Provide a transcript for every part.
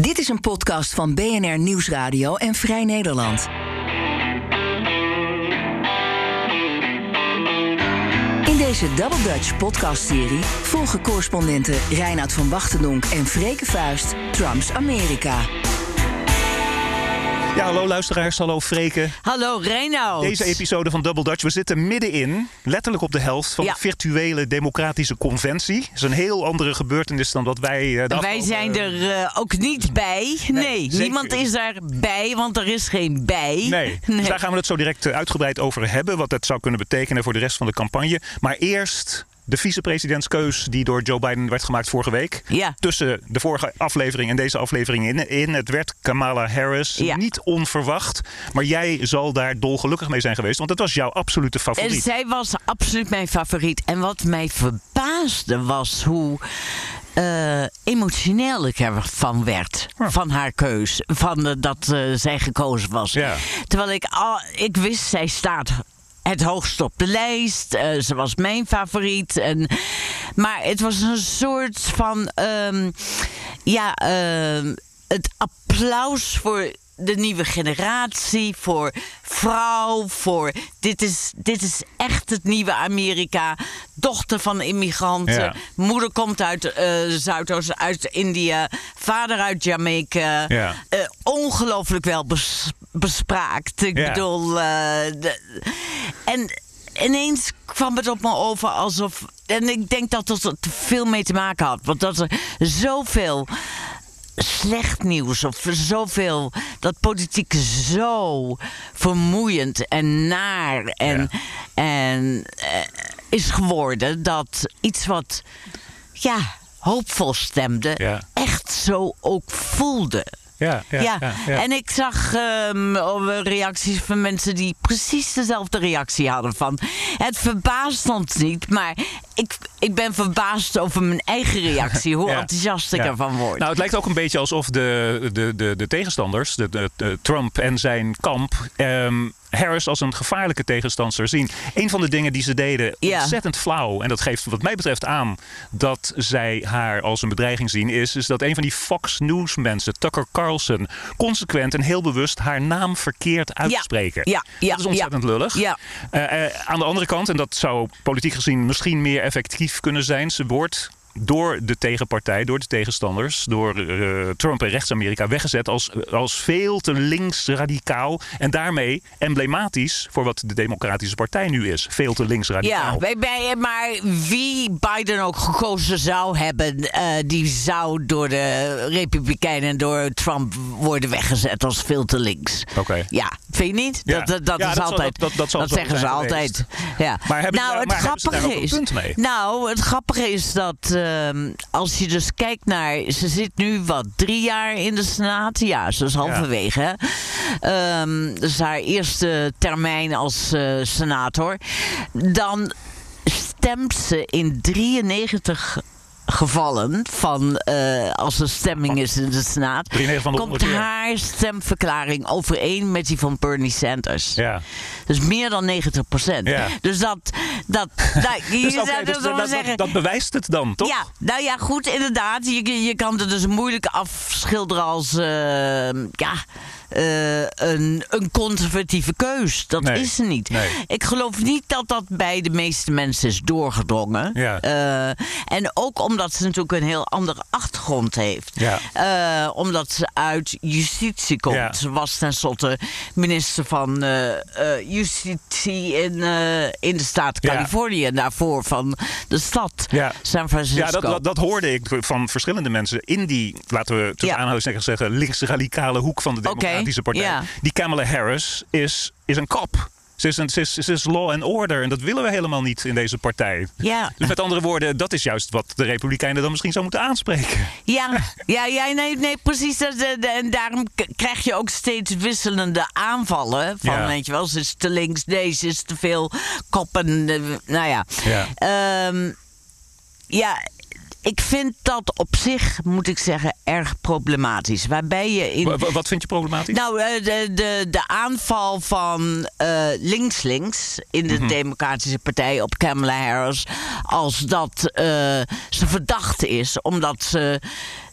Dit is een podcast van BNR Nieuwsradio en Vrij Nederland. In deze Double Dutch podcastserie volgen correspondenten Reinoud van Wachtendonk en Freke Vuist Trumps Amerika. Ja, hallo luisteraars, hallo Freke. Hallo Reinoud. Deze episode van Double Dutch, we zitten middenin, letterlijk op de helft van Ja. de virtuele democratische conventie. Dat is een heel andere gebeurtenis dan wat wij... eh, de Wij afgelopen- zijn er eh, ook niet bij. Nee, niemand is daarbij, want er is geen bij. Nee. dus daar gaan we het zo direct eh, uitgebreid over hebben. Wat dat zou kunnen betekenen voor de rest van de campagne. Maar eerst de vicepresidentskeus die door Joe Biden werd gemaakt vorige week. Ja. Tussen de vorige aflevering en deze aflevering in. in. Het werd Kamala Harris. Ja. Niet onverwacht. Maar jij zal daar dolgelukkig mee zijn geweest. Want het was jouw absolute En favoriet. zij was absoluut mijn favoriet. En wat mij verbaasde was hoe eh, emotioneel ik ervan werd. Ja. Van haar keus. Van eh, dat eh, zij gekozen was. Ja. Terwijl ik, al, ik wist, zij staat het hoogst op de lijst. Eh, ze was mijn favoriet. En, maar het was een soort van... ehm, ja, ehm, het applaus voor de nieuwe generatie, voor vrouw, voor dit is, dit is echt het nieuwe Amerika. Dochter van immigranten, Ja. moeder komt uit eh Zuidoost, uit India, vader uit Jamaica. Ja. Eh, ongelooflijk wel bes- bespraakt. Ik Ja. bedoel, eh, de- en ineens kwam het op me over alsof. En ik denk dat dat er veel mee te maken had. Want dat er zoveel slecht nieuws of zoveel. dat politiek zo vermoeiend en naar en, en eh, is geworden. dat iets wat. ja, hoopvol stemde. Ja. echt zo ook voelde. Ja, ja, Ja, ja, en ik zag ehm, op- reacties van mensen die precies dezelfde reactie hadden. Van, het verbaast ons niet, maar ik, ik ben verbaasd over mijn eigen reactie. Hoe enthousiast ik ervan word. Nou, het lijkt ook een beetje alsof de, de, de, de tegenstanders, de, de, de Trump en zijn kamp, ehm, Harris als een gevaarlijke tegenstander zien. Een van de dingen die ze deden, Ja. ontzettend flauw, en dat geeft wat mij betreft aan dat zij haar als een bedreiging zien, is, is dat een van die Fox News mensen, Tucker Carlson, consequent en heel bewust haar naam verkeerd uitspreken. Ja, ja, dat is ontzettend ja. lullig. Ja. Eh, aan de andere kant, en dat zou politiek gezien misschien meer effectief kunnen zijn, ze wordt door de tegenpartij, door de tegenstanders, door eh, Trump en rechts-Amerika weggezet als, als veel te links-radicaal. En daarmee emblematisch voor wat de Democratische Partij nu is. Veel te links-radicaal. Ja, bij, bij, maar wie Biden ook gekozen zou hebben, eh, die zou door de Republikeinen en door Trump worden weggezet als veel te links. Oké. Ja, vind je niet? Ja. Dat, dat, dat Ja, is dat zal- altijd. dat- zeggen ze altijd. Ja. Maar hebben ze nou, daar- het maar hebben ze daar grappige ook een is. punt mee? Nou, het grappige is dat ehm, als je dus kijkt naar. Ze zit nu wat drie jaar in de Senaat. Ja, ze is halverwege. hè. Ehm, dus haar eerste termijn als eh, senator. Dan stemt ze in 93 gevallen van eh, als er stemming is in de Senaat, 93 van de komt 100 keer. haar stemverklaring overeen met die van Bernie Sanders. Ja. Dus meer dan 90 procent. Ja. Dus dat, dat, Dus, dus dat, zeggen. dat bewijst het dan, toch? Ja, nou ja, goed, inderdaad. Je, je kan het dus moeilijk afschilderen als eh, ja, eh, een, een conservatieve keus. Dat Nee, is ze niet. nee. Ik geloof niet dat dat bij de meeste mensen is doorgedrongen. Ja. Eh, en ook omdat ze natuurlijk een heel andere achtergrond heeft. Ja. Eh, omdat ze uit justitie komt. Ja. Ze was tenslotte minister van justitie in, in de staat. Californië. En daarvoor van de stad. San Francisco. Ja, dat, dat, dat hoorde ik van verschillende mensen in die, laten we tussen Ja. aanhalingstekens zeggen, links-radicale hoek van de Oké, Democratische Partij. ja. Die Kamala Harris is, is een kop. Ze is, een, ze, is, ze is law and order en dat willen we helemaal niet in deze partij. Ja. Dus met andere woorden, dat is juist wat de Republikeinen dan misschien zou moeten aanspreken. Ja, ja, ja nee, nee, precies. Eh, En daarom krijg je ook steeds wisselende aanvallen. Van, Ja. weet je wel, ze is te links, deze is te veel koppen. eh, nou ja. Ja. Ehm, ja, ik vind dat op zich, moet ik zeggen, erg problematisch. Waarbij je in. Wa- wa- Wat vind je problematisch? Nou, eh, de, de, de aanval van eh, links-links in de Democratische Partij op Kamala Harris. als dat eh, ze verdacht is, omdat ze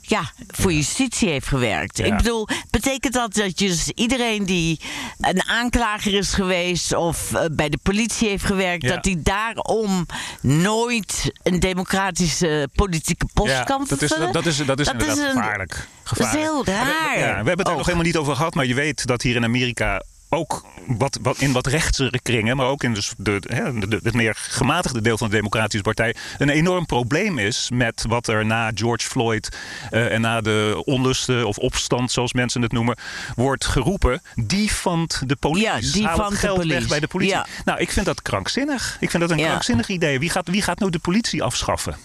ja, voor justitie heeft gewerkt. Ja. Ik bedoel, betekent dat dat je dus iedereen die een aanklager is geweest of eh, bij de politie heeft gewerkt, Ja. dat die daarom nooit een democratische politieke post Ja, kan dat is, vervullen? dat is, dat is inderdaad een- gevaarlijk. Dat is gevaarlijk. heel raar. Ja, we hebben het er ook. nog helemaal niet over gehad, maar je weet dat hier in Amerika ook wat, wat, in wat rechtsere kringen, maar ook in dus de, hè, de- de- het meer gematigde deel van de Democratische Partij, een enorm probleem is met wat er na George Floyd eh, en na de onlusten of opstand, zoals mensen het noemen, wordt geroepen. Die van de politie. Ja, die Haal van het de geld weg police. bij de politie. Ja. Nou, ik vind dat krankzinnig. Ik vind dat een Ja. krankzinnig idee. Wie gaat, wie gaat nou de politie afschaffen?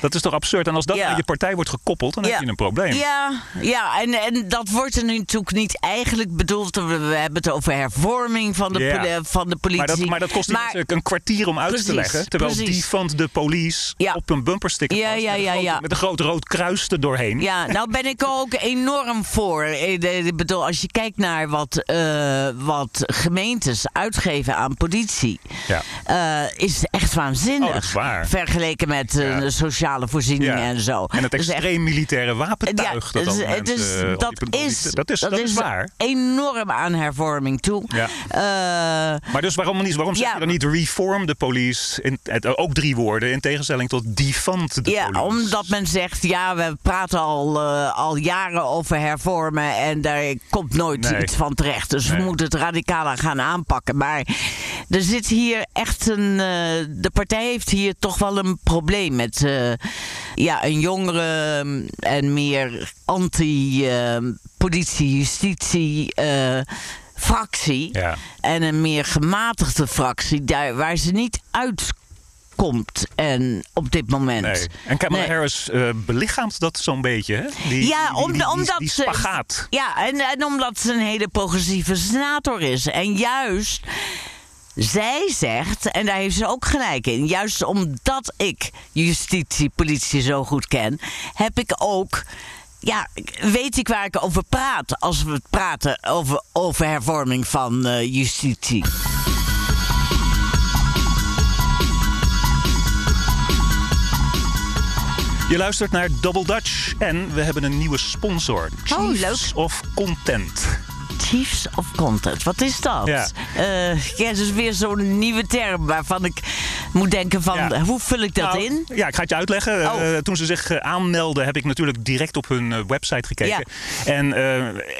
Dat is toch absurd? En als dat Ja. aan je partij wordt gekoppeld, dan heb je een probleem. Ja, ja en, en dat wordt er nu natuurlijk niet eigenlijk bedoeld. We, hebben het over hervorming van de, Ja. van de politie. Maar dat, maar dat kost Maar- mensen een kwartier om uit te leggen. Terwijl precies. die van de police op een bumpersticker Ja, ja, met, een ja, groot, ja. met een groot rood kruis er doorheen. Ja, nou ben ik ook enorm voor. Ik ik bedoel, als je kijkt naar wat, eh, wat gemeentes uitgeven aan politie, Ja. eh, is het echt waanzinnig. Oh, dat is waar. Vergeleken met eh, Ja. Sociale voorzieningen Ja. en zo. En het extreem militaire wapentuig. dat het is- al het is- mensen dat, is, dat is, dat is waar. enorm aan hervorming toe. Ja. Eh, Maar dus waarom, niet, waarom zeg je dan niet reform de police? In, het, ook drie woorden, in tegenstelling tot defund de ja, police. omdat men zegt, ja, we praten al, eh, al jaren over hervormen en daar komt nooit Nee. iets van terecht. Dus Nee. we moeten het radicaler gaan aanpakken. Maar er zit hier echt een. eh, de partij heeft hier toch wel een probleem met eh, ja, een jongere en meer anti-politie, justitie. eh, fractie Ja. en een meer gematigde fractie daar waar ze niet uitkomt en op dit moment. Nee. En Kamala Nee. Harris eh, belichaamt dat zo'n beetje, hè? Die, Ja, die- die- om- die, die, omdat die ze-. Ja, en, en omdat ze een hele progressieve senator is. En juist, zij zegt, en daar heeft ze ook gelijk in... juist omdat ik justitie, politie zo goed ken... heb ik ook... Ja, weet ik waar ik over praat als we het praten over, over hervorming van eh, justitie. Je luistert naar Double Dutch en we hebben een nieuwe sponsor. Oh, Chiefs of Content. Chiefs of Content, wat is dat? Ja. Eh, ja, weer zo'n nieuwe term waarvan ik moet denken van... Ja. hoe vul ik dat Nou, in? Ja, ik ga het je uitleggen. Oh. Eh, toen ze zich eh, aanmelden, heb ik natuurlijk direct op hun website gekeken. En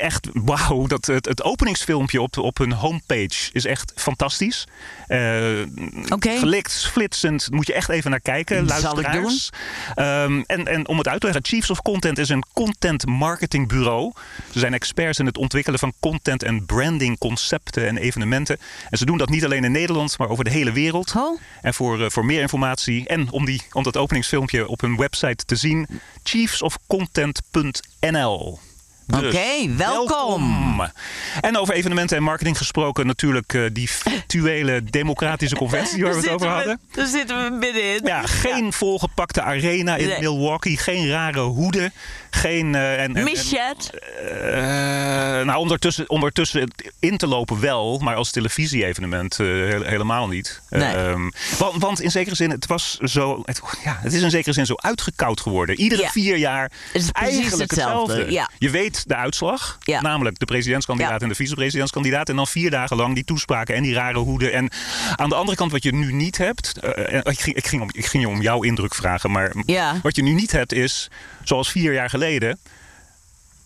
echt, wauw, dat, het, het openingsfilmpje op, op hun homepage is echt fantastisch. Eh Oké. Gelikt, flitsend, moet je echt even naar kijken, Dat zal ik luisteraars. Ehm, en, en om het uit te leggen, Chiefs of Content is een content marketing bureau. Ze zijn experts in het ontwikkelen van content en branding concepten en evenementen. En ze doen dat niet alleen in Nederland, maar over de hele wereld. Oh. En voor, eh, voor meer informatie en om, die, om dat openingsfilmpje op hun website te zien, chiefsofcontent.nl. Dus, Oké, welkom. En over evenementen en marketing gesproken, natuurlijk eh, die virtuele democratische conventie waar we het over hadden. We, daar zitten we middenin. Ja, geen volgepakte arena in Nee. Milwaukee, geen rare hoeden, geen... eh, en, eh, nou, ondertussen, ondertussen in te lopen wel, maar als televisie-evenement hele- helemaal niet. Nee. Ehm, want, want in zekere zin, het was zo. Het, ja, het is in zekere zin zo uitgekoud geworden. Iedere Ja. vier jaar Het is precies eigenlijk hetzelfde, hetzelfde. ja. Je weet de uitslag, Ja. namelijk de presidentskandidaat Ja. en de vicepresidentskandidaat. En dan vier dagen lang die toespraken en die rare hoeden. En aan de andere kant, wat je nu niet hebt. eh, ik, ging, ik, ging om, ik ging je om jouw indruk vragen, maar Ja. wat je nu niet hebt is, zoals vier jaar geleden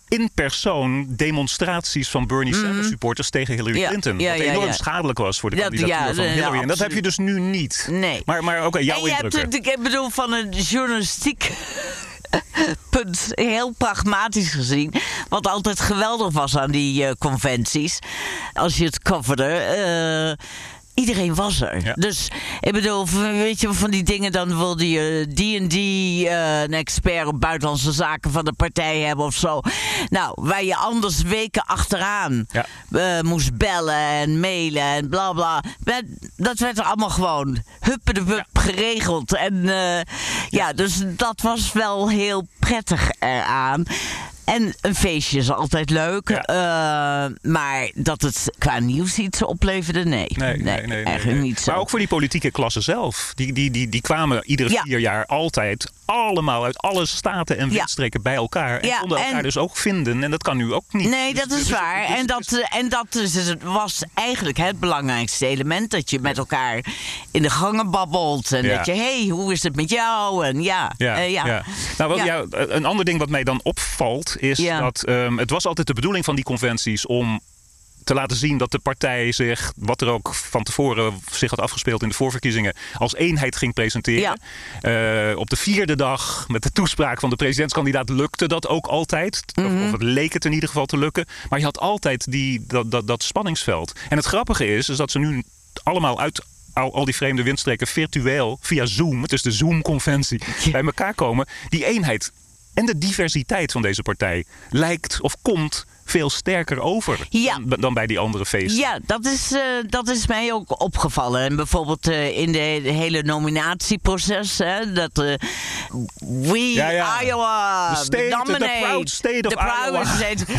in persoon demonstraties van Bernie Sanders supporters tegen Hillary Mhm. Ja, Clinton. ja, wat ja, enorm schadelijk was voor de Dat- kandidatuur van ja, Hillary. en dat heb je dus nu niet. Nee. Maar, maar oké, jouw en je hebt indrukken. ik bedoel, van een journalistiek punt heel pragmatisch gezien. Wat altijd geweldig was aan die eh, conventies. Als je het coverde. eh, Iedereen was er. Ja. Dus ik bedoel, weet je, van die dingen, dan wilde je die en die eh, een expert op buitenlandse zaken van de partij hebben of zo. Nou, waar je anders weken achteraan Ja. eh, moest bellen en mailen en bla bla. Dat werd er allemaal gewoon huppe de wup geregeld. En eh, ja, dus dat was wel heel prettig eraan. En een feestje is altijd leuk. Ja. eh, maar dat het qua nieuws iets opleverde, nee. Nee, nee, nee, eigenlijk niet zo. Maar ook voor die politieke klasse zelf. Die, die, die, die kwamen iedere Ja. vier jaar altijd allemaal uit alle staten en windstreken bij elkaar. En konden elkaar en- dus ook vinden. En dat kan nu ook niet. Nee, Dus- dat is dus- waar. dus- En dat, en dat is, was eigenlijk het belangrijkste element. Dat je met elkaar in de gangen babbelt. En dat je, hé, hey, hoe is het met jou? En ja, Ja, eh, ja. ja. Nou, wat, ja, een ander ding wat mij dan opvalt is Ja. dat ehm, het was altijd de bedoeling van die conventies om te laten zien dat de partij zich, wat er ook van tevoren zich had afgespeeld in de voorverkiezingen, als eenheid ging presenteren. Eh, op de vierde dag met de toespraak van de presidentskandidaat lukte dat ook altijd. Of- Mhm. Of het leek het in ieder geval te lukken. Maar je had altijd die, dat, dat, dat spanningsveld. En het grappige is, is dat ze nu allemaal uit al, al die vreemde windstreken virtueel via Zoom, het is de Zoom-conventie, bij elkaar komen. Die eenheid en de diversiteit van deze partij lijkt of komt veel sterker over Ja. dan, bij die andere feesten. Ja, dat is, eh, dat is mij ook opgevallen. En bijvoorbeeld eh, in de, de hele nominatieproces. Hè, dat eh, We Ja, ja. Iowa The state- the nominate proud state of the Iowa. state.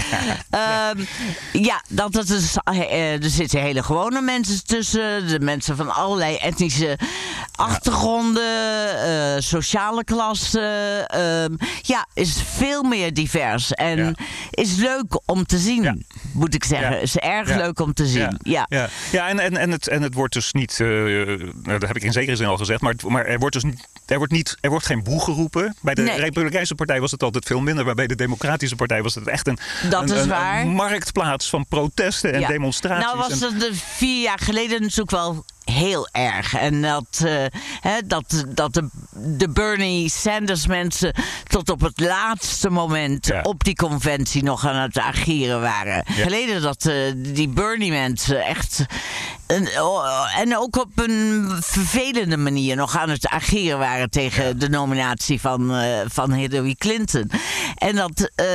Ehm, ja, dat het is, eh, er zitten hele gewone mensen tussen. De mensen van allerlei etnische achtergronden, sociale klassen. ehm, ja, is veel meer divers. En is leuk om te zien, Ja. moet ik zeggen. Ja. Is erg leuk om te zien. Ja. ja. ja en, en, en, het, en het wordt dus niet, nou, dat heb ik in zekere zin al gezegd, maar, het- maar er, wordt dus niet, er, wordt niet, er wordt geen boe geroepen. Bij de Nee. Republikeinse Partij was het altijd veel minder, maar bij de Democratische Partij was het echt een, Dat een, marktplaats van protesten en Ja. demonstraties. Nou was het de vier jaar geleden natuurlijk wel heel erg. En dat, eh, hè, dat, dat de, de Bernie Sanders mensen tot op het laatste moment Ja. op die conventie nog aan het ageren waren. Ja. Geleden dat eh, die Bernie mensen echt... oh, en ook op een vervelende manier nog aan het ageren waren tegen de nominatie van, eh, van Hillary Clinton. En dat, eh,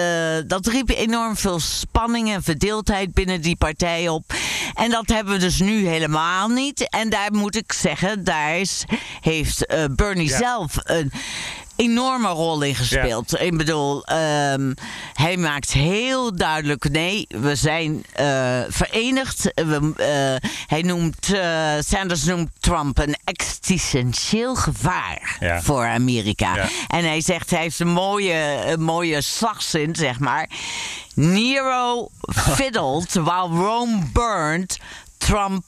dat riep enorm veel spanning en verdeeldheid binnen die partij op. En dat hebben we dus nu helemaal niet. En daar moet ik zeggen, daar is, heeft eh, Bernie Ja. zelf een enorme rol in gespeeld. Ik bedoel, ehm, hij maakt heel duidelijk: nee, we zijn eh, verenigd. We, eh, hij noemt, eh, Sanders noemt Trump een existentieel gevaar Ja. voor Amerika. Ja. En hij zegt, hij heeft een mooie, een mooie slagzin, zeg maar. Nero fiddled while Rome burned. Trump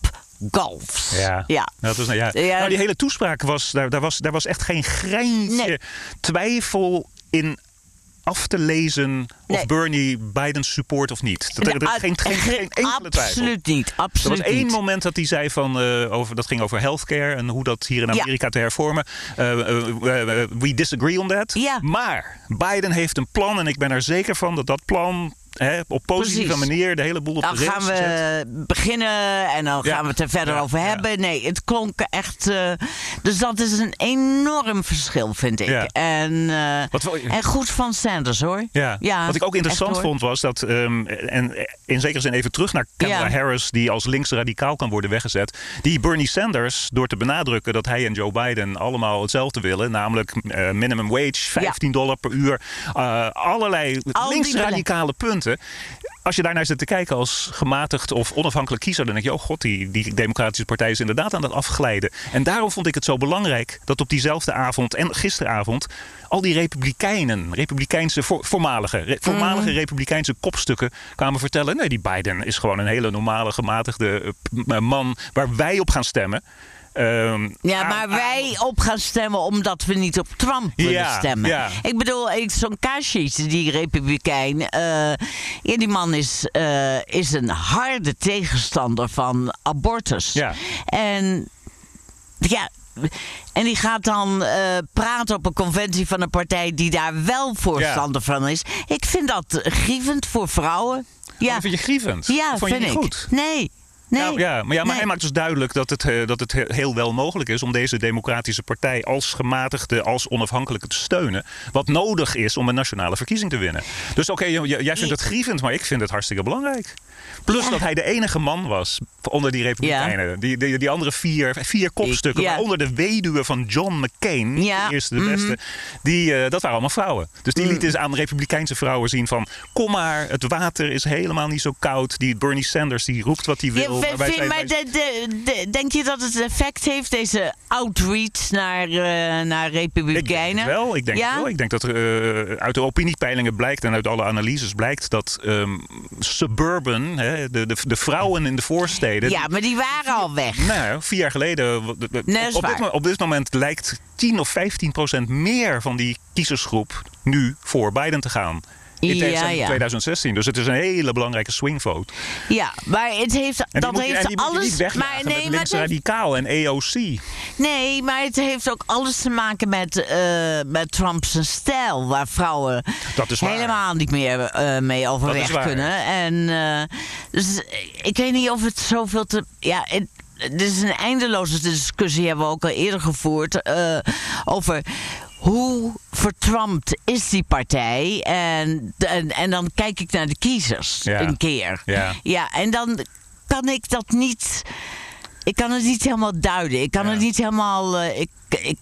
golfs. Ja. ja. Dat is, ja. Ja. Nou, die hele toespraak was, daar, daar was, daar was echt geen greintje Nee. twijfel in af te lezen of Nee. Bernie Biden support of niet. Dat, er geen, geen, ge- geen enkele twijfel. Absoluut niet. Er Absoluut was één niet. moment dat hij zei van, eh, over, dat ging over healthcare en hoe dat hier in Ja. Amerika te hervormen. Eh, eh, we disagree on that. Ja. Maar Biden heeft een plan en ik ben er zeker van dat dat plan hè, op positieve Precies. manier de hele boel op Dan de rails gaan we beginnen en dan Ja. gaan we het er verder Ja, over hebben. Nee, het klonk echt. eh, dus dat is een enorm verschil, vind ik. En, eh, Wat wel- en goed van Sanders hoor. Ja. Wat ik ook interessant echt, vond was dat, ehm, en in zekere zin even terug naar Kamala. Harris, die als linksradicaal kan worden weggezet. Die Bernie Sanders, door te benadrukken dat hij en Joe Biden allemaal hetzelfde willen, namelijk eh, minimum wage, 15 dollar per uur, allerlei Al linksradicale punten. Als je daarnaar zit te kijken als gematigd of onafhankelijk kiezer, dan denk je, oh god, die, die Democratische Partij is inderdaad aan het afglijden. En daarom vond ik het zo belangrijk dat op diezelfde avond en gisteravond al die republikeinen, republikeinse, voor- voormalige, re- voormalige Mhm. republikeinse kopstukken kwamen vertellen. Nee, die Biden is gewoon een hele normale, gematigde eh, man waar wij op gaan stemmen. Ehm, Ja, maar wij op gaan stemmen omdat we niet op Trump willen Ja, stemmen. ja. Ik bedoel, zo'n Kasich, die republikein, eh, ja, die man is, eh, is een harde tegenstander van abortus. Ja. En ja. En die gaat dan eh, praten op een conventie van een partij die daar wel voorstander van is. Ik vind dat grievend voor vrouwen. Ja, Dat vind je grievend. ja Dat vond je vind niet ik. goed. Nee. Nee. Nou, ja, maar, ja, maar Nee. hij maakt dus duidelijk dat het, eh, dat het he- heel wel mogelijk is om deze democratische partij als gematigde, als onafhankelijke te steunen. Wat nodig is om een nationale verkiezing te winnen. Dus oké, jij vindt het grievend, maar ik vind het hartstikke belangrijk. Plus dat hij de enige man was onder die Republikeinen. Die, die, die andere vier, vier kopstukken, Ja. waaronder de weduwe van John McCain, Ja, de eerste, de mhm. beste, die, eh, dat waren allemaal vrouwen. Dus die lieten aan Republikeinse vrouwen zien van... kom maar, het water is helemaal niet zo koud. Die Bernie Sanders die roept wat hij wil. Maar wij vind- zijn- maar wij- de- de- de- denk je dat het effect heeft, deze outreach naar, eh, naar Ik denk Republikeinen? het wel. Ik denk, wel. ik denk dat er, eh, uit de opiniepeilingen blijkt en uit alle analyses blijkt dat ehm, suburban, hè, de, de, de vrouwen in de voorsteden. Ja, maar die waren al weg. Nou, vier jaar geleden. Nee, op, dit, op dit moment lijkt 10 of 15 procent meer van die kiezersgroep nu voor Biden te gaan. In Ja, ja. 2016. Dus het is een hele belangrijke swingvote. Ja, maar het heeft, En dat moet je- en heeft alles. niet maar met nee, maar links het heeft- radicaal en AOC. nee, maar het heeft ook alles te maken met, eh met Trumps stijl, waar vrouwen Dat is waar. helemaal niet meer eh, mee overweg kunnen. En eh, dus ik weet niet of het zoveel te. Ja, het, dit is een eindeloze discussie, hebben we ook al eerder gevoerd. over hoe vertrampt is die partij? En, en, en dan kijk ik naar de kiezers Ja. een keer. Ja. ja, en dan kan ik dat niet. Ik kan het niet helemaal duiden. Ik kan Ja. het niet helemaal. eh, ik, ik,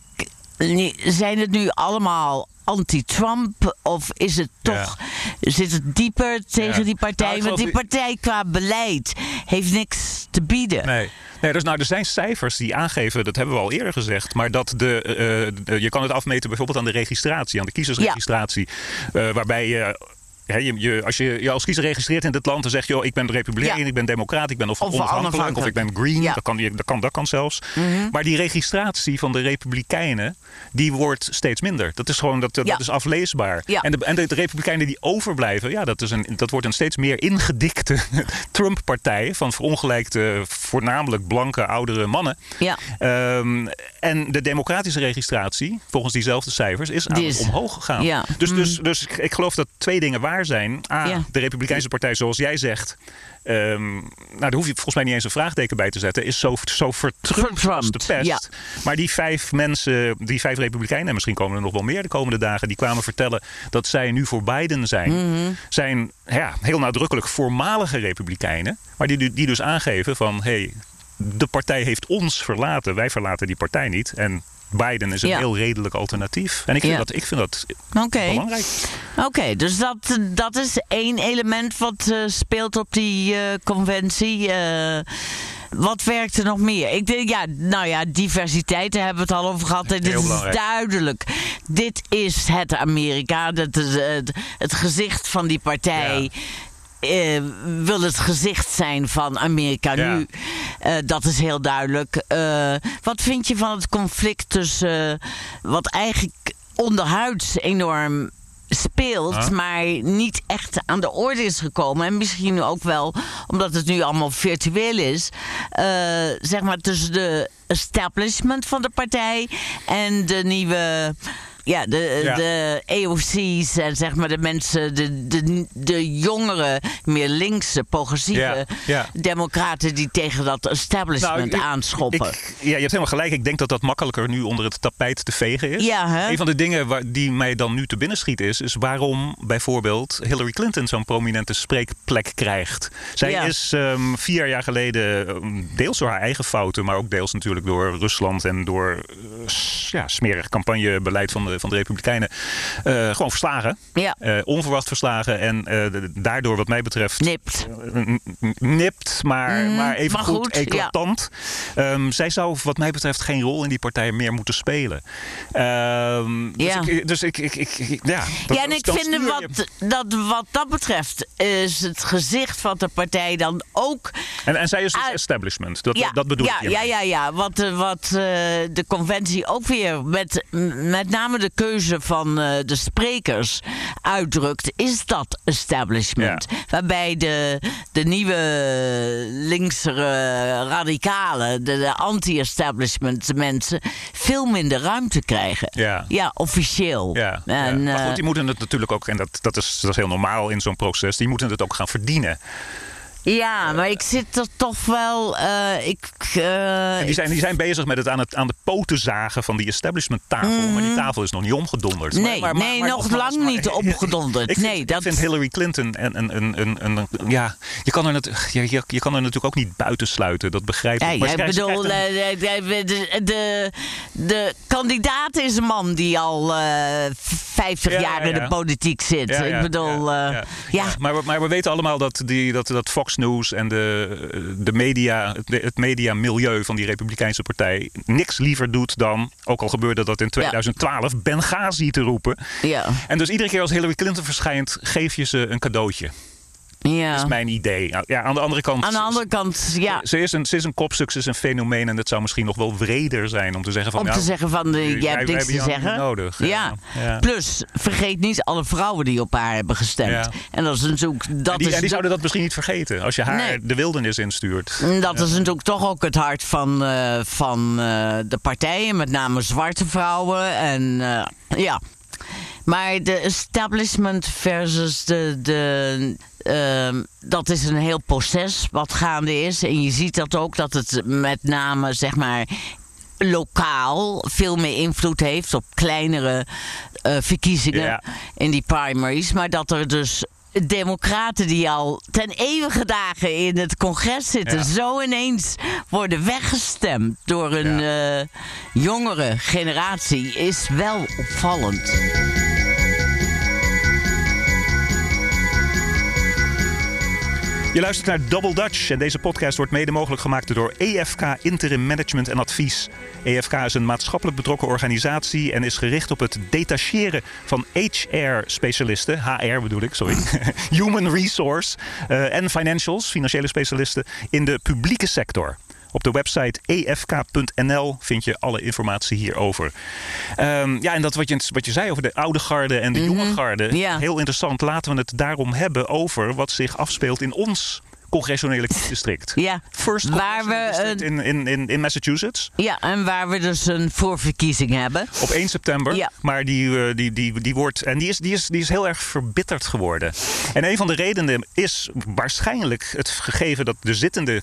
zijn het nu allemaal anti-Trump? Of is het toch. Zit het dieper tegen Ja. die partij? Nou, Want die partij qua beleid heeft niks te bieden. Nee. Nee, dus nou, er zijn cijfers die aangeven, dat hebben we al eerder gezegd, maar dat de, eh, de- je kan het afmeten bijvoorbeeld aan de registratie, aan de kiezersregistratie, eh, waarbij je. Je, je, als je je als kiezer registreert in dit land, dan zeg je: ik ben republikein, Ja. ik ben democraat, ik ben of, Of onafhankelijk, of ik ben green. Ja. Dat, kan, dat, kan, dat kan zelfs. Mhm. Maar die registratie van de republikeinen, die wordt steeds minder. Dat is gewoon dat, dat Ja. is afleesbaar. En, de, en de republikeinen die overblijven, ja, dat, is een, dat wordt een steeds meer ingedikte Trump-partij van verongelijkte, voornamelijk blanke oudere mannen. Ja. Ehm, en de democratische registratie, volgens diezelfde cijfers, is aan is- omhoog gegaan. Dus, Mm. dus, dus ik- ik geloof dat twee dingen waar zijn. A, Ja. de Republikeinse partij, zoals jij zegt. ehm, nou, daar hoef je volgens mij niet eens een vraagteken bij te zetten. Is zo, zo vertrumpt de pest. ja. Maar die vijf mensen, die vijf Republikeinen, en misschien komen er nog wel meer de komende dagen, die kwamen vertellen dat zij nu voor Biden zijn. Mhm. Zijn ja, heel nadrukkelijk voormalige Republikeinen. Maar die, die dus aangeven van hey, de partij heeft ons verlaten. Wij verlaten die partij niet. En Biden is een Ja. heel redelijk alternatief. En ik vind, Ja. dat, ik vind dat belangrijk. Oké, dus dat, dat is één element wat eh, speelt op die eh, conventie. Eh, wat werkt er nog meer? Ik denk, ja, nou ja, diversiteit, daar hebben we het al over gehad. En dit is belangrijk. duidelijk. Dit is het Amerika. Dat is het, het gezicht van die partij. Eh, wil het gezicht zijn van Amerika Ja. nu. Eh, dat is heel duidelijk. Eh, wat vind je van het conflict tussen wat eigenlijk onderhuids enorm speelt, Huh? maar niet echt aan de orde is gekomen. En misschien ook wel omdat het nu allemaal virtueel is. zeg maar tussen de establishment van de partij en de nieuwe. Ja, de, Ja. de AOC's en zeg maar de mensen, de, de, de jongere, meer linkse, progressieve Ja, democraten die tegen dat establishment Nou, ik- aanschoppen. Ik, ja, je hebt helemaal gelijk. Ik denk dat dat makkelijker nu onder het tapijt te vegen is. Ja, hè? Een van de dingen waar, die mij dan nu te binnen schiet is... is waarom bijvoorbeeld Hillary Clinton zo'n prominente spreekplek krijgt. Zij Ja. is ehm, vier jaar geleden, ehm, deels door haar eigen fouten... maar ook deels natuurlijk door Rusland en door eh, ja, smerig campagnebeleid van de, van de Republikeinen... eh, gewoon verslagen. ja, Eh, onverwacht verslagen en eh, daardoor wat mij betreft nipt. eh, nipt, maar, Mm, maar even maar goed, goed, eclatant. Ehm, zij zou wat mij betreft geen rol in die partij meer moeten spelen. Ehm, dus Ja. ik, dus ik, ik, ja. dat- Ja, en ik vind wat dat, wat dat betreft is het gezicht van de partij dan ook. En, en zij is dus uit- establishment, dat, dat bedoel ja, ik. ja, ja, ja. Wat, eh, wat eh, de conventie ook weer met, met name de keuze van eh, de sprekers uitdrukt, is dat establishment. Waarbij de, de nieuwe linksere radicalen, de, de anti-establishment mensen, veel minder ruimte krijgen. Ja. Ja, officieel. Ja, En, ja. Maar eh, goed, die moeten het natuurlijk ook, en dat, dat, is, dat is heel normaal in zo'n proces, die moeten het ook gaan verdienen. Ja, maar ik zit er toch wel. eh, ik, eh, die zijn, die zijn bezig met het aan, het aan de poten zagen van die establishment tafel. Maar die tafel is nog niet omgedonderd. Mhm. Nee, maar, maar, nee, maar nog nogmaals, lang maar- niet omgedonderd. Ik vind, Nee, ik dat- vind Hillary Clinton en een, een, een, een, een- ja, je kan, er nat- je, je, je kan er natuurlijk ook niet buiten sluiten. Dat begrijp ik. Ja, Maar ik bedoel, eh, de, de, de, de kandidaat is een man die al eh 50 Ja, jaar in ja. de politiek zit. Ja, ja, ik bedoel, ja, eh, ja. ja. Ja, Maar, we- maar we weten allemaal dat, die, dat, dat Fox News en de, de media, het, mediamilieu van die Republikeinse partij niks liever doet dan, ook al gebeurde dat in 2012, Benghazi te roepen. ja. En dus iedere keer als Hillary Clinton verschijnt, geef je ze een cadeautje. Ja. Dat is mijn idee. Ja, aan de andere kant. Aan de andere kant, ja. Ze is, een, ze is een kopstuk, ze is een fenomeen. En het zou misschien nog wel wreder zijn om te zeggen van... Om te zeggen van, eh, wij- jij hebt niks te zeggen. nodig. Ja. Ja. Plus, vergeet niet alle vrouwen die op haar hebben gestemd. Ja. En dat is natuurlijk... Dat en die, is en die de- zouden dat misschien niet vergeten. Als je haar Nee. de wildernis instuurt. Dat is natuurlijk toch ook het hart van, eh, van eh, de partijen, met name zwarte vrouwen. En eh, ja. Maar de establishment versus de. de ehm, dat is een heel proces wat gaande is. En je ziet dat ook dat het met name, zeg maar. Lokaal veel meer invloed heeft op kleinere eh, verkiezingen Ja. in die primaries. Maar dat er dus democraten die al ten eeuwige dagen in het congres zitten... Ja. zo ineens worden weggestemd door een eh, jongere generatie... is wel opvallend. Je luistert naar Double Dutch en deze podcast wordt mede mogelijk gemaakt door EFK Interim Management en Advies. EFK is een maatschappelijk betrokken organisatie en is gericht op het detacheren van HR-specialisten, HR bedoel ik, sorry, human resource eh, en financials, financiële specialisten in de publieke sector. Op de website efk.nl vind je alle informatie hierover. Ehm, ja, en dat wat je, wat je zei over de oude garde en de jonge garde. Mhm. Ja. Heel interessant. Laten we het daarom hebben over wat zich afspeelt in ons congressionele kiesdistrict. Ja, First waar we district in, in, in, in Massachusetts. Ja, en waar we dus een voorverkiezing hebben. Op 1 september. Ja. Maar die, eh, die, die, die wordt. En die is, die, is, die is heel erg verbitterd geworden. En een van de redenen is waarschijnlijk het gegeven dat de zittende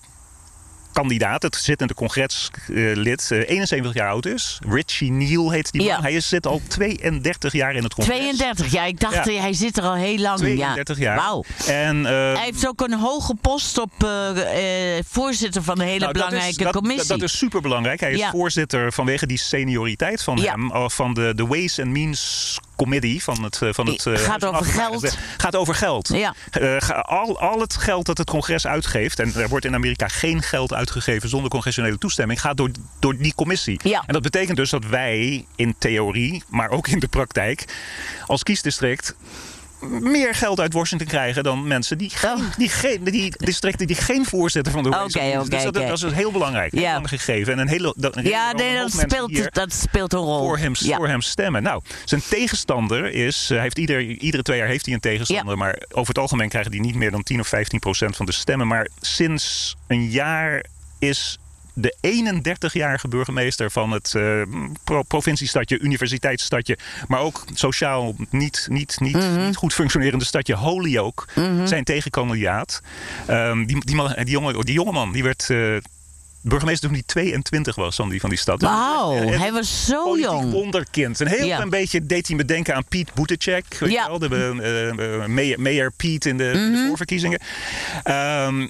kandidaat, het zittende congreslid, eh, 71 jaar oud is. Richie Neal heet die man. Ja. Hij is, zit al 32 jaar in het congres. 32, ja, ik dacht, Ja. eh, hij zit er al heel lang. 32 ja. jaar. Wauw. En, eh, Hij heeft ook een hoge post op eh, eh, voorzitter van een hele nou, dat is- belangrijke dat, commissie. Dat, dat is super belangrijk. Hij is voorzitter vanwege die senioriteit van hem. eh, Van de, de Ways and Means Committee van het, eh, van het eh, Gaat over geld. Gaat over geld. Ja. Eh, al, al het geld dat het congres uitgeeft, en er wordt in Amerika geen geld uitgegeven zonder congressionele toestemming, gaat door, door die commissie. Ja. En dat betekent dus dat wij in theorie, maar ook in de praktijk, als kiesdistrict meer geld uit Washington krijgen dan mensen die, geen, Oh. die, geen, die districten die geen voorzitter van de Oké, Ways and Means- oké, Dus dat, oké. dat is heel belangrijk. Ja. gegeven. En een hele, dat, een ja, nee, dat speelt, dat speelt een rol. voor hem, ja. voor hem stemmen. Nou, zijn tegenstander is, eh, heeft ieder, iedere twee jaar heeft hij een tegenstander, maar over het algemeen krijgen die niet meer dan 10 of 15 procent van de stemmen. Maar sinds een jaar is de 31-jarige burgemeester van het eh, pro- provinciestadje, universiteitsstadje, maar ook sociaal niet, niet, niet, Mhm. niet goed functionerende stadje Holyoke, zijn tegenkandidaat. Ehm, die, die, man, die, jonge, die jongeman, die werd eh, burgemeester toen hij 22 was van die, van die stad. Wauw, hij was zo jong. wonderkind. Een heel Ja. klein beetje deed hij me denken aan Piet Buttigieg. Weet Ja. je wel? De eh, mayor, mayor Piet in de, Mhm. de voorverkiezingen. Ehm,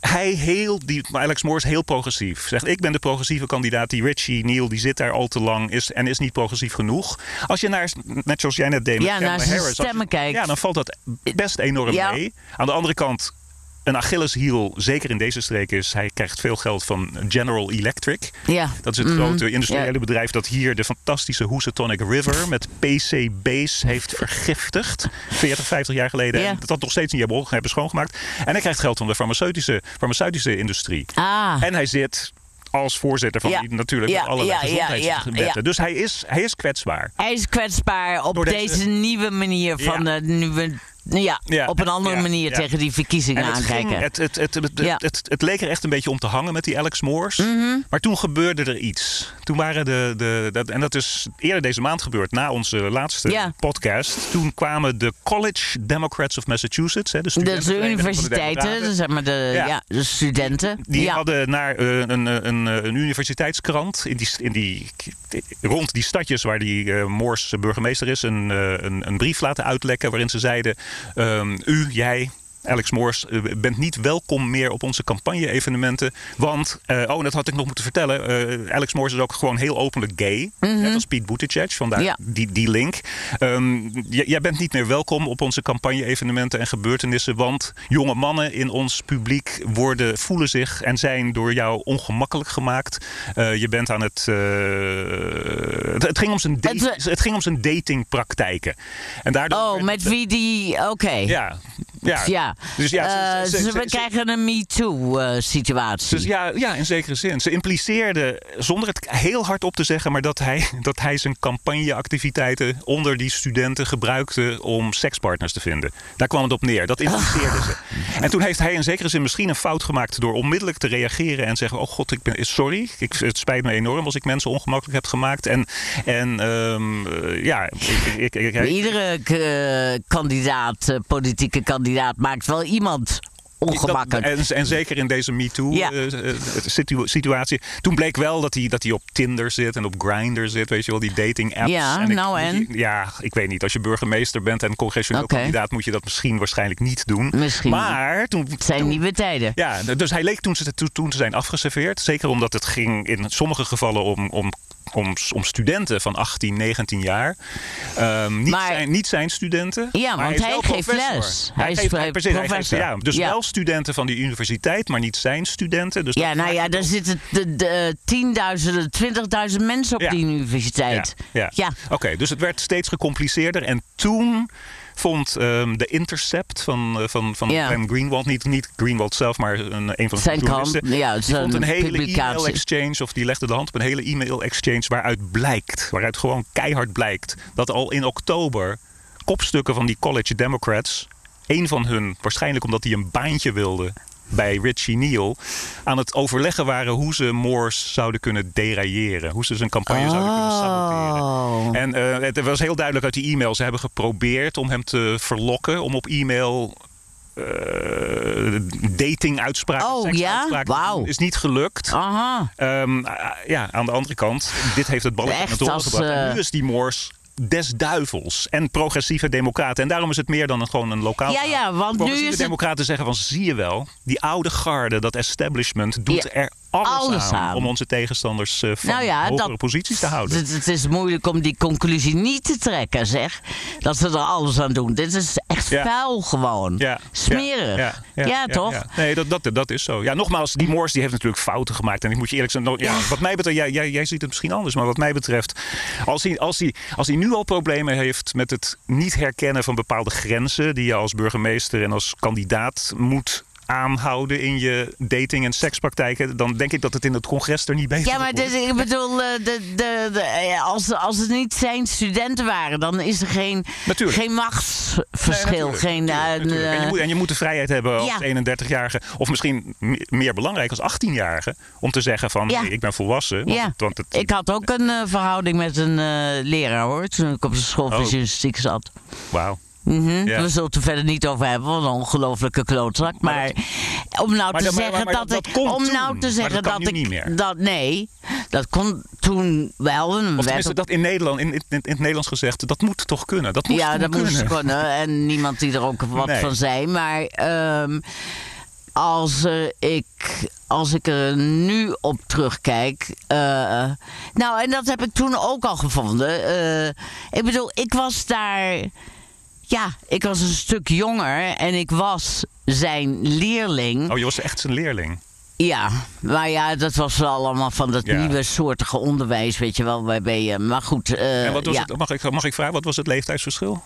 hij heel, die, Alex Moore is heel progressief. Zegt, ik ben de progressieve kandidaat. Die Richie Neal, die zit daar al te lang is, en is niet progressief genoeg. Als je naar, net zoals jij net deed met Ja, Kamala naar Harris, je- stemmen kijkt. Ja, dan valt dat best enorm Ja. mee. Aan de andere kant, een Achilleshiel, zeker in deze streek, is... hij krijgt veel geld van General Electric. Ja. Dat is het grote industriële Mhm. Ja. bedrijf dat hier de fantastische Housatonic River met PCB's heeft vergiftigd. 40, 50 jaar geleden. Ja. En dat dat nog steeds niet hebben, hebben schoongemaakt. En hij krijgt geld van de farmaceutische, farmaceutische industrie. Ah, En hij zit als voorzitter van Ja. die natuurlijk Ja, met allerlei ja, gezondheidswetten. Dus hij is, hij is kwetsbaar. hij is kwetsbaar op deze, deze- nieuwe manier van de nieuwe ja, Ja, op een andere ja, manier ja. tegen die verkiezingen het, aankijken. ging, het, het, het, het, het, leek er echt een beetje om te hangen met die Alex Moores. Mhm. Maar toen gebeurde er iets. Toen waren de, de, dat, en dat is eerder deze maand gebeurd, na onze laatste podcast. Toen kwamen de College Democrats of Massachusetts, hè, de de, de universiteiten, Democraten. zeg maar de, Ja. de studenten. Die hadden naar eh, een, een, een, een universiteitskrant in die, in die, rond die stadjes waar die eh Moors burgemeester is, een, eh, een, een brief laten uitlekken waarin ze zeiden: ehm, U, jij. Alex Moors, eh, bent niet welkom meer op onze campagne-evenementen. Want, eh, oh, en dat had ik nog moeten vertellen. eh, Alex Moors is ook gewoon heel openlijk gay. Net als Pete Buttigieg, vandaar Mhm. Ja. die, die link. Ehm, jij bent niet meer welkom op onze campagne-evenementen en gebeurtenissen. Want jonge mannen in ons publiek worden, voelen zich en zijn door jou ongemakkelijk gemaakt. Je bent aan het. het, het ging om zijn Het, het, ging om zijn datingpraktijken. En daardoor Oh, met wie die... Oké. Ja. Ja. Ja. Dus ja, Eh, ze- ze- ze, ze- we krijgen een MeToo-situatie. Dus ja, ja, in zekere zin. Ze impliceerde, zonder het heel hard op te zeggen, maar dat hij, dat hij zijn campagneactiviteiten onder die studenten gebruikte om sekspartners te vinden. Daar kwam het op neer. Dat impliceerde ze. En toen heeft hij in zekere zin misschien een fout gemaakt door onmiddellijk te reageren en zeggen: Oh god, ik ben sorry. Ik, het spijt me enorm als ik mensen ongemakkelijk heb gemaakt. En, en ehm, eh, ja, ik, ik, ik, ik- Iedere eh, kandidaat, eh, politieke kandidaat, maakt wel iemand ongemakkelijk. En, en zeker in deze Ja. MeToo-situatie. Toen bleek wel dat hij, dat hij op Tinder zit en op Grindr zit, weet je wel, die dating-apps. Ja, ik- nou moet en? ja, ik weet niet. Als je burgemeester bent en congressioneel kandidaat, moet je dat misschien waarschijnlijk niet doen. Misschien. Maar toen. het zijn toen- nieuwe tijden. ja, dus hij leek toen, ze- toen, te zijn afgeserveerd. Zeker omdat het ging in sommige gevallen om, om, om, om studenten van 18, 19 jaar. Ehm, niet, Maar- zijn, niet zijn studenten. Ja, maar want hij wel geeft les. Hij, Hij is geeft, hij, precies, hij geeft- professor. ja, dus Ja. wel studenten van die universiteit, maar niet zijn studenten. Dus Ja, nou ja, daar zitten de, de, tienduizenden, twintigduizend mensen op Ja. die universiteit. Ja, ja. Ja. Oké, dus het werd steeds gecompliceerder. En toen vond ehm, de Intercept van, eh, van, van Ja. Glenn Greenwald, niet, niet Greenwald zelf, maar een, een van de Zijn journalisten, ja, die vond een hele e-mail exchange, of die legde de hand op een hele e-mail exchange waaruit blijkt, waaruit gewoon keihard blijkt, dat al in oktober kopstukken van die College Democrats, één van hun, waarschijnlijk omdat hij een baantje wilde bij Richie Neal, aan het overleggen waren hoe ze Moores zouden kunnen derailleren. Hoe ze zijn campagne zouden kunnen saboteren. Oh. En eh, het was heel duidelijk uit die e-mail. Ze hebben geprobeerd om hem te verlokken. Om op e-mail eh dating-uitspraken, Oh, ja? Wauw. Is niet gelukt. Aha. Ehm, ja, aan de andere kant, dit heeft het balletje naar het als, gebracht. En eh, nu is die Moors des duivels en progressieve democraten. En daarom is het meer dan een, gewoon een lokaal. Ja, ja, want nu progressieve is het- democraten zeggen van, zie je wel, die oude garde, dat establishment, doet Ja, er alles, alles aan, aan. om onze tegenstanders eh, van Nou ja, hogere dat- posities te houden. Het, is moeilijk om die conclusie niet te trekken, zeg. Dat ze er alles aan doen. Dit is echt Ja. vuil gewoon. Ja, Smerig. Ja, toch? Nee, dat, dat, dat is zo. Ja, nogmaals, die Moors die heeft natuurlijk fouten gemaakt. En ik moet je eerlijk zeggen, ja, wat mij betreft, jij, jij, jij ziet het misschien anders, maar wat mij betreft, als hij, als, hij, als hij nu al problemen heeft met het niet herkennen van bepaalde grenzen die je als burgemeester en als kandidaat moet aanhouden in je dating- en sekspraktijken, dan denk ik dat het in het congres er niet beter Ja, maar dit- ik bedoel, eh, de, de, de, eh, als, als het niet zijn studenten waren, dan is er geen, Natuurlijk. geen machtsverschil. Nee, natuurlijk, geen, natuurlijk, eh. En, je moet, en je moet de vrijheid hebben als Ja. 31-jarige, of misschien me- meer belangrijk als 18-jarige, om te zeggen van Ja. hey, ik ben volwassen. Want, ja. het- want het, ik had ook een verhouding met een leraar hoor, toen ik op de school Oh. zat. Wauw. Mhm. Ja. We zullen het er verder niet over hebben, wat een ongelofelijke klootzak. Maar, Maar om nou maar te dat- zeggen maar dat, dat ik. Om toen, nou te zeggen dat ik. niet meer. Dat, nee, dat kon toen wel. En Of dat in Nederland, in, in, in het Nederlands gezegd, dat moet toch kunnen? Dat moest ja, dat moest kunnen. En niemand die er ook wat Nee. van zei. Maar ehm, als, eh, ik, als ik er nu op terugkijk. eh, nou, en dat heb ik toen ook al gevonden. Eh, ik bedoel, ik was daar. Ja, ik was een stuk jonger en ik was zijn leerling. Oh, je was echt zijn leerling. Ja, maar ja, dat was wel allemaal van dat Ja. nieuwe soortige onderwijs, weet je wel, waarbij je. Maar goed. eh, en wat was ja. het, mag, ik, mag ik vragen, wat was het leeftijdsverschil?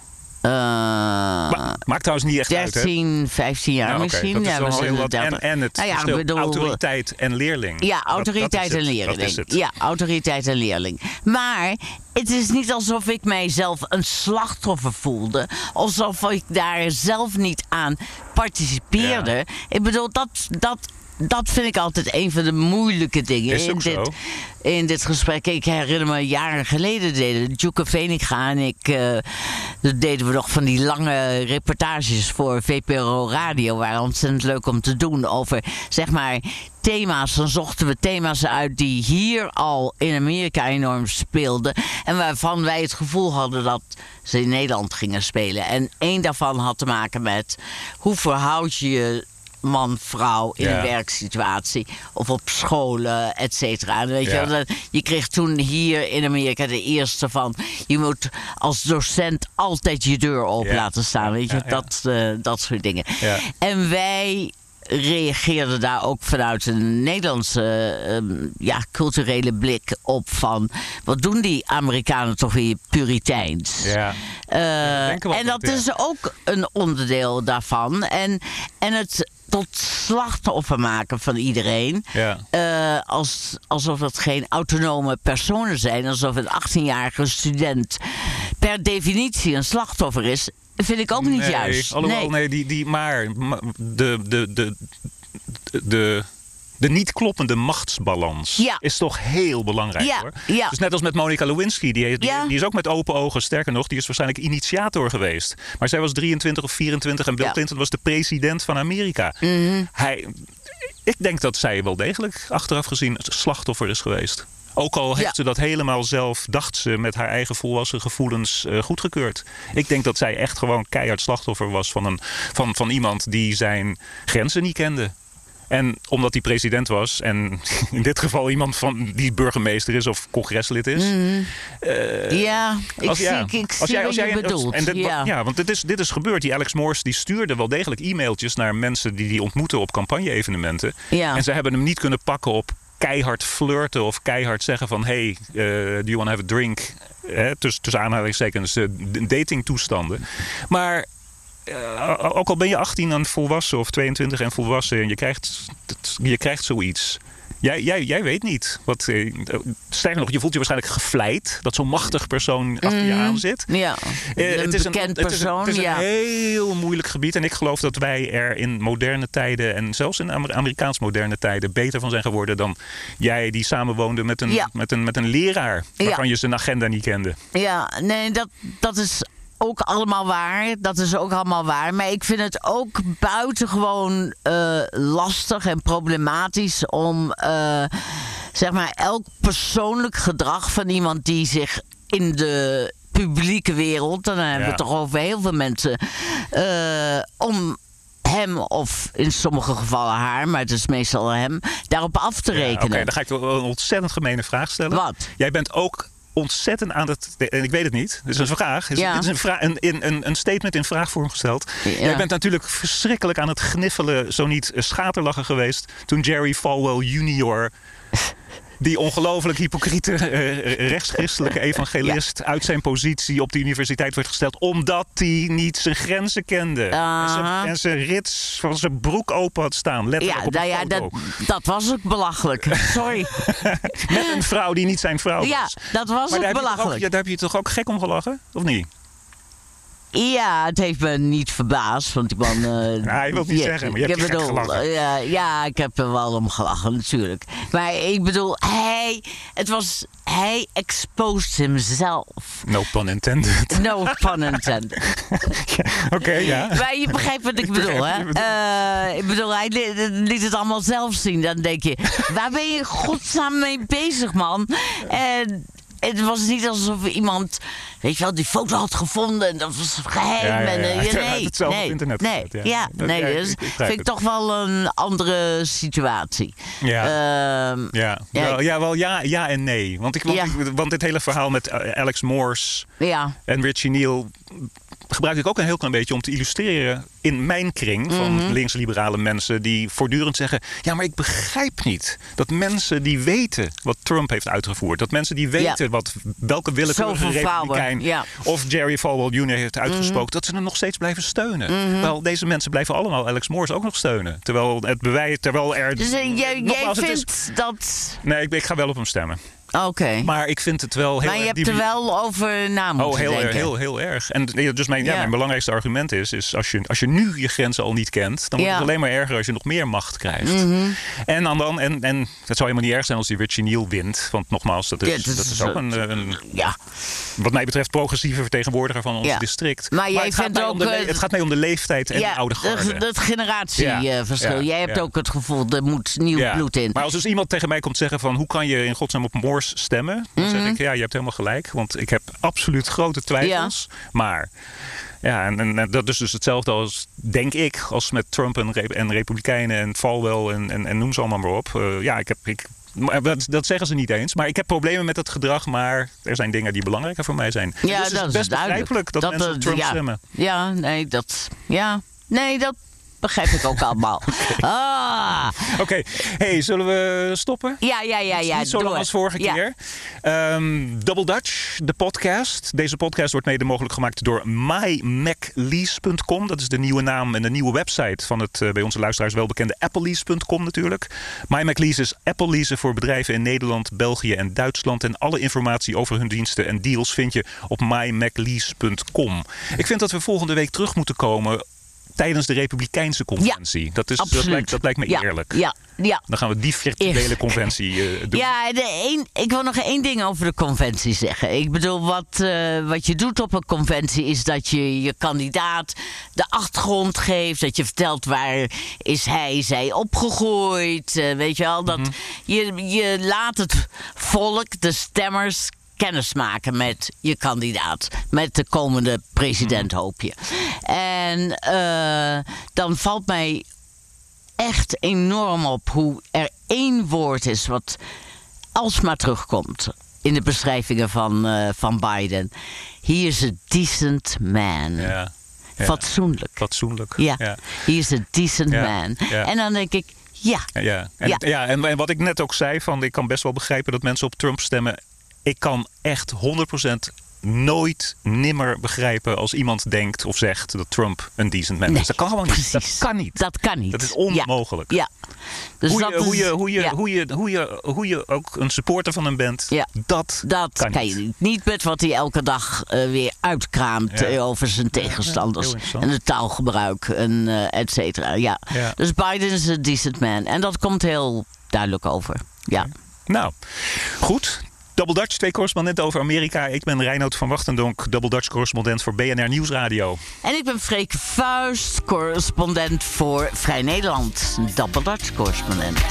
Ma- maakt trouwens niet echt uit, hè? 13, 15 jaar Nou, misschien. dat ja, we heel wat. En, 30. en het Nou ja, ik verschil bedoel, autoriteit en leerling. Ja, Dat- dat autoriteit en leerling. Ja, autoriteit en leerling. Maar het is niet alsof ik mijzelf een slachtoffer voelde. Alsof ik daar zelf niet aan participeerde. Ik bedoel, dat, dat, dat vind ik altijd een van de moeilijke dingen Is in dit, zo. in dit gesprek. Ik herinner me jaren geleden deden Djoeke Veninga en ik... eh, dat deden we nog van die lange reportages voor VPRO Radio. Waren ontzettend leuk om te doen over, zeg maar, thema's. Dan zochten we thema's uit die hier al in Amerika enorm speelden. En waarvan wij het gevoel hadden dat ze in Nederland gingen spelen. En één daarvan had te maken met hoe verhoud je je man-vrouw in Ja. een werksituatie of op scholen, et cetera. Weet je, wel, je kreeg toen hier in Amerika de eerste van... je moet als docent altijd je deur open Ja. laten staan. Weet je. Dat, eh, dat soort dingen. En wij reageerden daar ook vanuit een Nederlandse ehm, ja, culturele blik op van... wat doen die Amerikanen toch weer puriteins? Ja. Eh, en dat ja. is ook een onderdeel daarvan. En, en het tot slachtoffer maken van iedereen. Ja. Eh, als, alsof het geen autonome personen zijn. Alsof een 18-jarige student per definitie een slachtoffer is. Vind ik ook niet nee, juist. Alhoewel, nee. nee, die, die, maar ma- de, de, de, de, de niet kloppende machtsbalans Ja. is toch heel belangrijk Ja, hoor. ja. Dus net als met Monica Lewinsky, die, die, is ook met open ogen, sterker nog, die is waarschijnlijk initiator geweest. Maar zij was 23 of 24 en Bill. Mhm. Clinton was de president van Amerika. Hij, ik denk dat zij wel degelijk achteraf gezien het slachtoffer is geweest. Ook al heeft Ja. ze dat helemaal zelf, dacht ze, met haar eigen volwassen gevoelens eh, goedgekeurd. Ik denk dat zij echt gewoon keihard slachtoffer was van, een, van, van iemand die zijn grenzen niet kende. En omdat hij president was, en in dit geval iemand van die burgemeester is of congreslid is. ja, ik Als- zie, ja, ik, ik als zie jij- wat je jij- bedoelt. En dit, ja. ja. want dit is, dit is gebeurd. Die Alex Morse die stuurde wel degelijk e-mailtjes naar mensen die die ontmoeten op campagne-evenementen. Ja. En ze hebben hem niet kunnen pakken op keihard flirten of keihard zeggen van... hey, eh, do you want to have a drink? Hè, tussen, tussen aanhalingstekens eh, d- datingtoestanden. Maar eh, ook al ben je 18 en volwassen of 22 en volwassen... en je krijgt, je krijgt zoiets... Jij, jij, jij weet niet. Wat, eh, sterker nog, je voelt je waarschijnlijk gevleid... dat zo'n machtig persoon achter je aan zit. Ja, Eh, een het is bekend het is persoon, het is een ja. heel moeilijk gebied. En ik geloof dat wij er in moderne tijden... en zelfs in Amer- Amerikaans moderne tijden... beter van zijn geworden dan jij die samenwoonde met een, Ja. met een, met een leraar... waarvan je zijn agenda niet kende. Ja, nee, dat, dat is ook allemaal waar. Dat is ook allemaal waar. Maar ik vind het ook buitengewoon eh lastig en problematisch om eh, zeg maar elk persoonlijk gedrag van iemand die zich in de publieke wereld, dan hebben we het toch over heel veel mensen, eh, om hem of in sommige gevallen haar, maar het is meestal hem, daarop af te Ja, rekenen. Oké, dan ga ik een ontzettend gemene vraag stellen. Wat? Jij bent ook ontzettend aan het... En ik weet het niet. Dit is een vraag. Dit is- Ja. Dit is een, vra- een, een, een, statement in vraagvorm gesteld. Ja. Jij bent natuurlijk verschrikkelijk aan het gniffelen... zo niet eh, schaterlachen geweest... toen Jerry Falwell junior... Die ongelooflijk hypocriete eh, rechtschristelijke evangelist uit zijn positie op de universiteit werd gesteld. omdat hij niet zijn grenzen kende. En zijn, Aha. en zijn rits van zijn broek open had staan. Letterlijk Ja, op nou ja, dat, dat was ook belachelijk. Sorry. Met een vrouw die niet zijn vrouw was. Ja, dat was maar ook ook, belachelijk. ja, daar heb je toch ook gek om gelachen? Of niet? Ja, het heeft me niet verbaasd, want die man... eh, hij wil het niet zeggen, maar je hebt ik bedoel, gelachen. eh, Ja, ja, ik heb er wel om gelachen, natuurlijk. Maar ik bedoel, hij... Het was... Hij exposed himself. No pun intended. No pun intended. Oké, ja. Maar je begrijpt wat ik bedoel, hè? Eh, ik bedoel, hij li- liet het allemaal zelf zien. Dan denk je, waar ben je godsnaam mee bezig, man? En het was niet alsof iemand, weet je wel, die foto had gevonden en dat was geheim. Ja, ja, ja. En, eh, nee, het zelf op nee, internet nee, gezet, ja. Dat- nee, ik- dus ik vind ik toch wel een andere situatie. Ja. Ehm, Ja, Ja, wel, ja, wel ja, ja en nee. Want, ik, want, ik- want dit hele verhaal met eh, Alex Morse ja, en Richie Neal gebruik ik ook een heel klein beetje om te illustreren in mijn kring van Mhm. linksliberale mensen die voortdurend zeggen: Ja, maar ik begrijp niet dat mensen die weten wat Trump heeft uitgevoerd, dat mensen die weten wat, welke willekeurige republikein ja. of Jerry Falwell Jr. heeft Mhm. uitgesproken, dat ze er nog steeds blijven steunen. Wel, deze mensen blijven allemaal Alex Morris ook nog steunen. Terwijl het bewijs, terwijl er. Dus eh, jij, is- vindt dat... Nee, ik, ik ga wel op hem stemmen. Oké. Maar, Maar ik vind het wel heel je erg hebt er wel over na moeten Oh, heel, denken. erg, heel, heel erg. En dus mijn, ja. Ja. mijn belangrijkste argument is, is als, je, als je nu je grenzen al niet kent, dan wordt Ja. Mhm. het alleen maar erger als je nog meer macht krijgt. En, dan, dan, en, en het zou helemaal niet erg zijn als die Richie Neal wint. Want nogmaals, dat is, Ja, dat dat is, ook eh, een, een, Ja. wat mij betreft, progressieve vertegenwoordiger van ons district. Maar jij het, vindt de ook, le- eh, het gaat mij om de leeftijd en de oude garde. dat, dat generatieverschil. Ja, Jij hebt ook het gevoel, er moet nieuw bloed in. Maar als dus iemand tegen mij komt zeggen van hoe kan je in godsnaam op Stemmen? Dan Mhm. zeg ik ja, je hebt helemaal gelijk. Want ik heb absoluut grote twijfels. Maar ja, en, en, dat is dus hetzelfde als, denk ik, als met Trump en, en Republikeinen en Falwell en, en, en noem ze allemaal maar op. Eh, ja, ik heb... Ik, maar dat, dat zeggen ze niet eens. Maar ik heb problemen met het gedrag. Maar er zijn dingen die belangrijker voor mij zijn. Ja, dus dat is best duidelijk. begrijpelijk dat, Dat, mensen eh, Trump ja. stemmen. Ja, nee, dat... Ja, nee, dat begrijp ik ook allemaal. Ah, Oké, hey, zullen we stoppen? ja, ja, ja, ja. niet zo lang als vorige Ja. keer. Ehm, Double Dutch, de podcast. Deze podcast wordt mede mogelijk gemaakt door mymaclease.com. Dat is de nieuwe naam en de nieuwe website van het eh, bij onze luisteraars welbekende applelease.com natuurlijk. MyMacLease is Apple leasen voor bedrijven in Nederland, België en Duitsland. En alle informatie over hun diensten en deals vind je op mymaclease.com. Ik vind dat we volgende week terug moeten komen tijdens de Republikeinse conventie. dat, is, dat, lijkt, dat lijkt me Ja, eerlijk. Ja, ja. Dan gaan we die virtuele conventie eh, doen. Ja, de één, ik wil nog één ding over de conventie zeggen. Ik bedoel, wat, eh, wat je doet op een conventie is dat je je kandidaat de achtergrond geeft. Dat je vertelt waar is hij, zij opgegroeid. eh, weet je wel, dat je, je laat het volk, de stemmers kennis maken met je kandidaat. Met de komende president, hoop je. En eh, dan valt mij echt enorm op hoe er één woord is wat alsmaar terugkomt in de beschrijvingen van, eh, van Biden. He is a decent man. Ja. Ja. Fatsoenlijk. Fatsoenlijk. Ja. Ja. he is a decent man. En dan denk ik, ja, Ja, en, Ja. ja. en, en wat ik net ook zei, van, ik kan best wel begrijpen dat mensen op Trump stemmen. Ik kan echt 100% nooit nimmer begrijpen als iemand denkt of zegt dat Trump een decent man is. Dat kan gewoon niet. Dat kan niet. dat kan niet. Dat is onmogelijk. Ja. Dus hoe, dat je, hoe, is- je, hoe, je, ja. hoe, je, hoe, je, hoe je ook een supporter van hem bent, Ja. dat, Dat kan, kan, niet. je niet. Niet met wat hij elke dag eh, weer uitkraamt eh, over zijn tegenstanders. en het taalgebruik en eh et cetera. Ja. Ja. Dus Biden is een decent man. En dat komt heel duidelijk over. Ja. Nou, goed. Double Dutch, twee correspondenten over Amerika. Ik ben Reinoud van Wachtendonk, Double Dutch correspondent voor BNR Nieuwsradio. En ik ben Freke Vuist, correspondent voor Vrij Nederland. Double Dutch correspondent.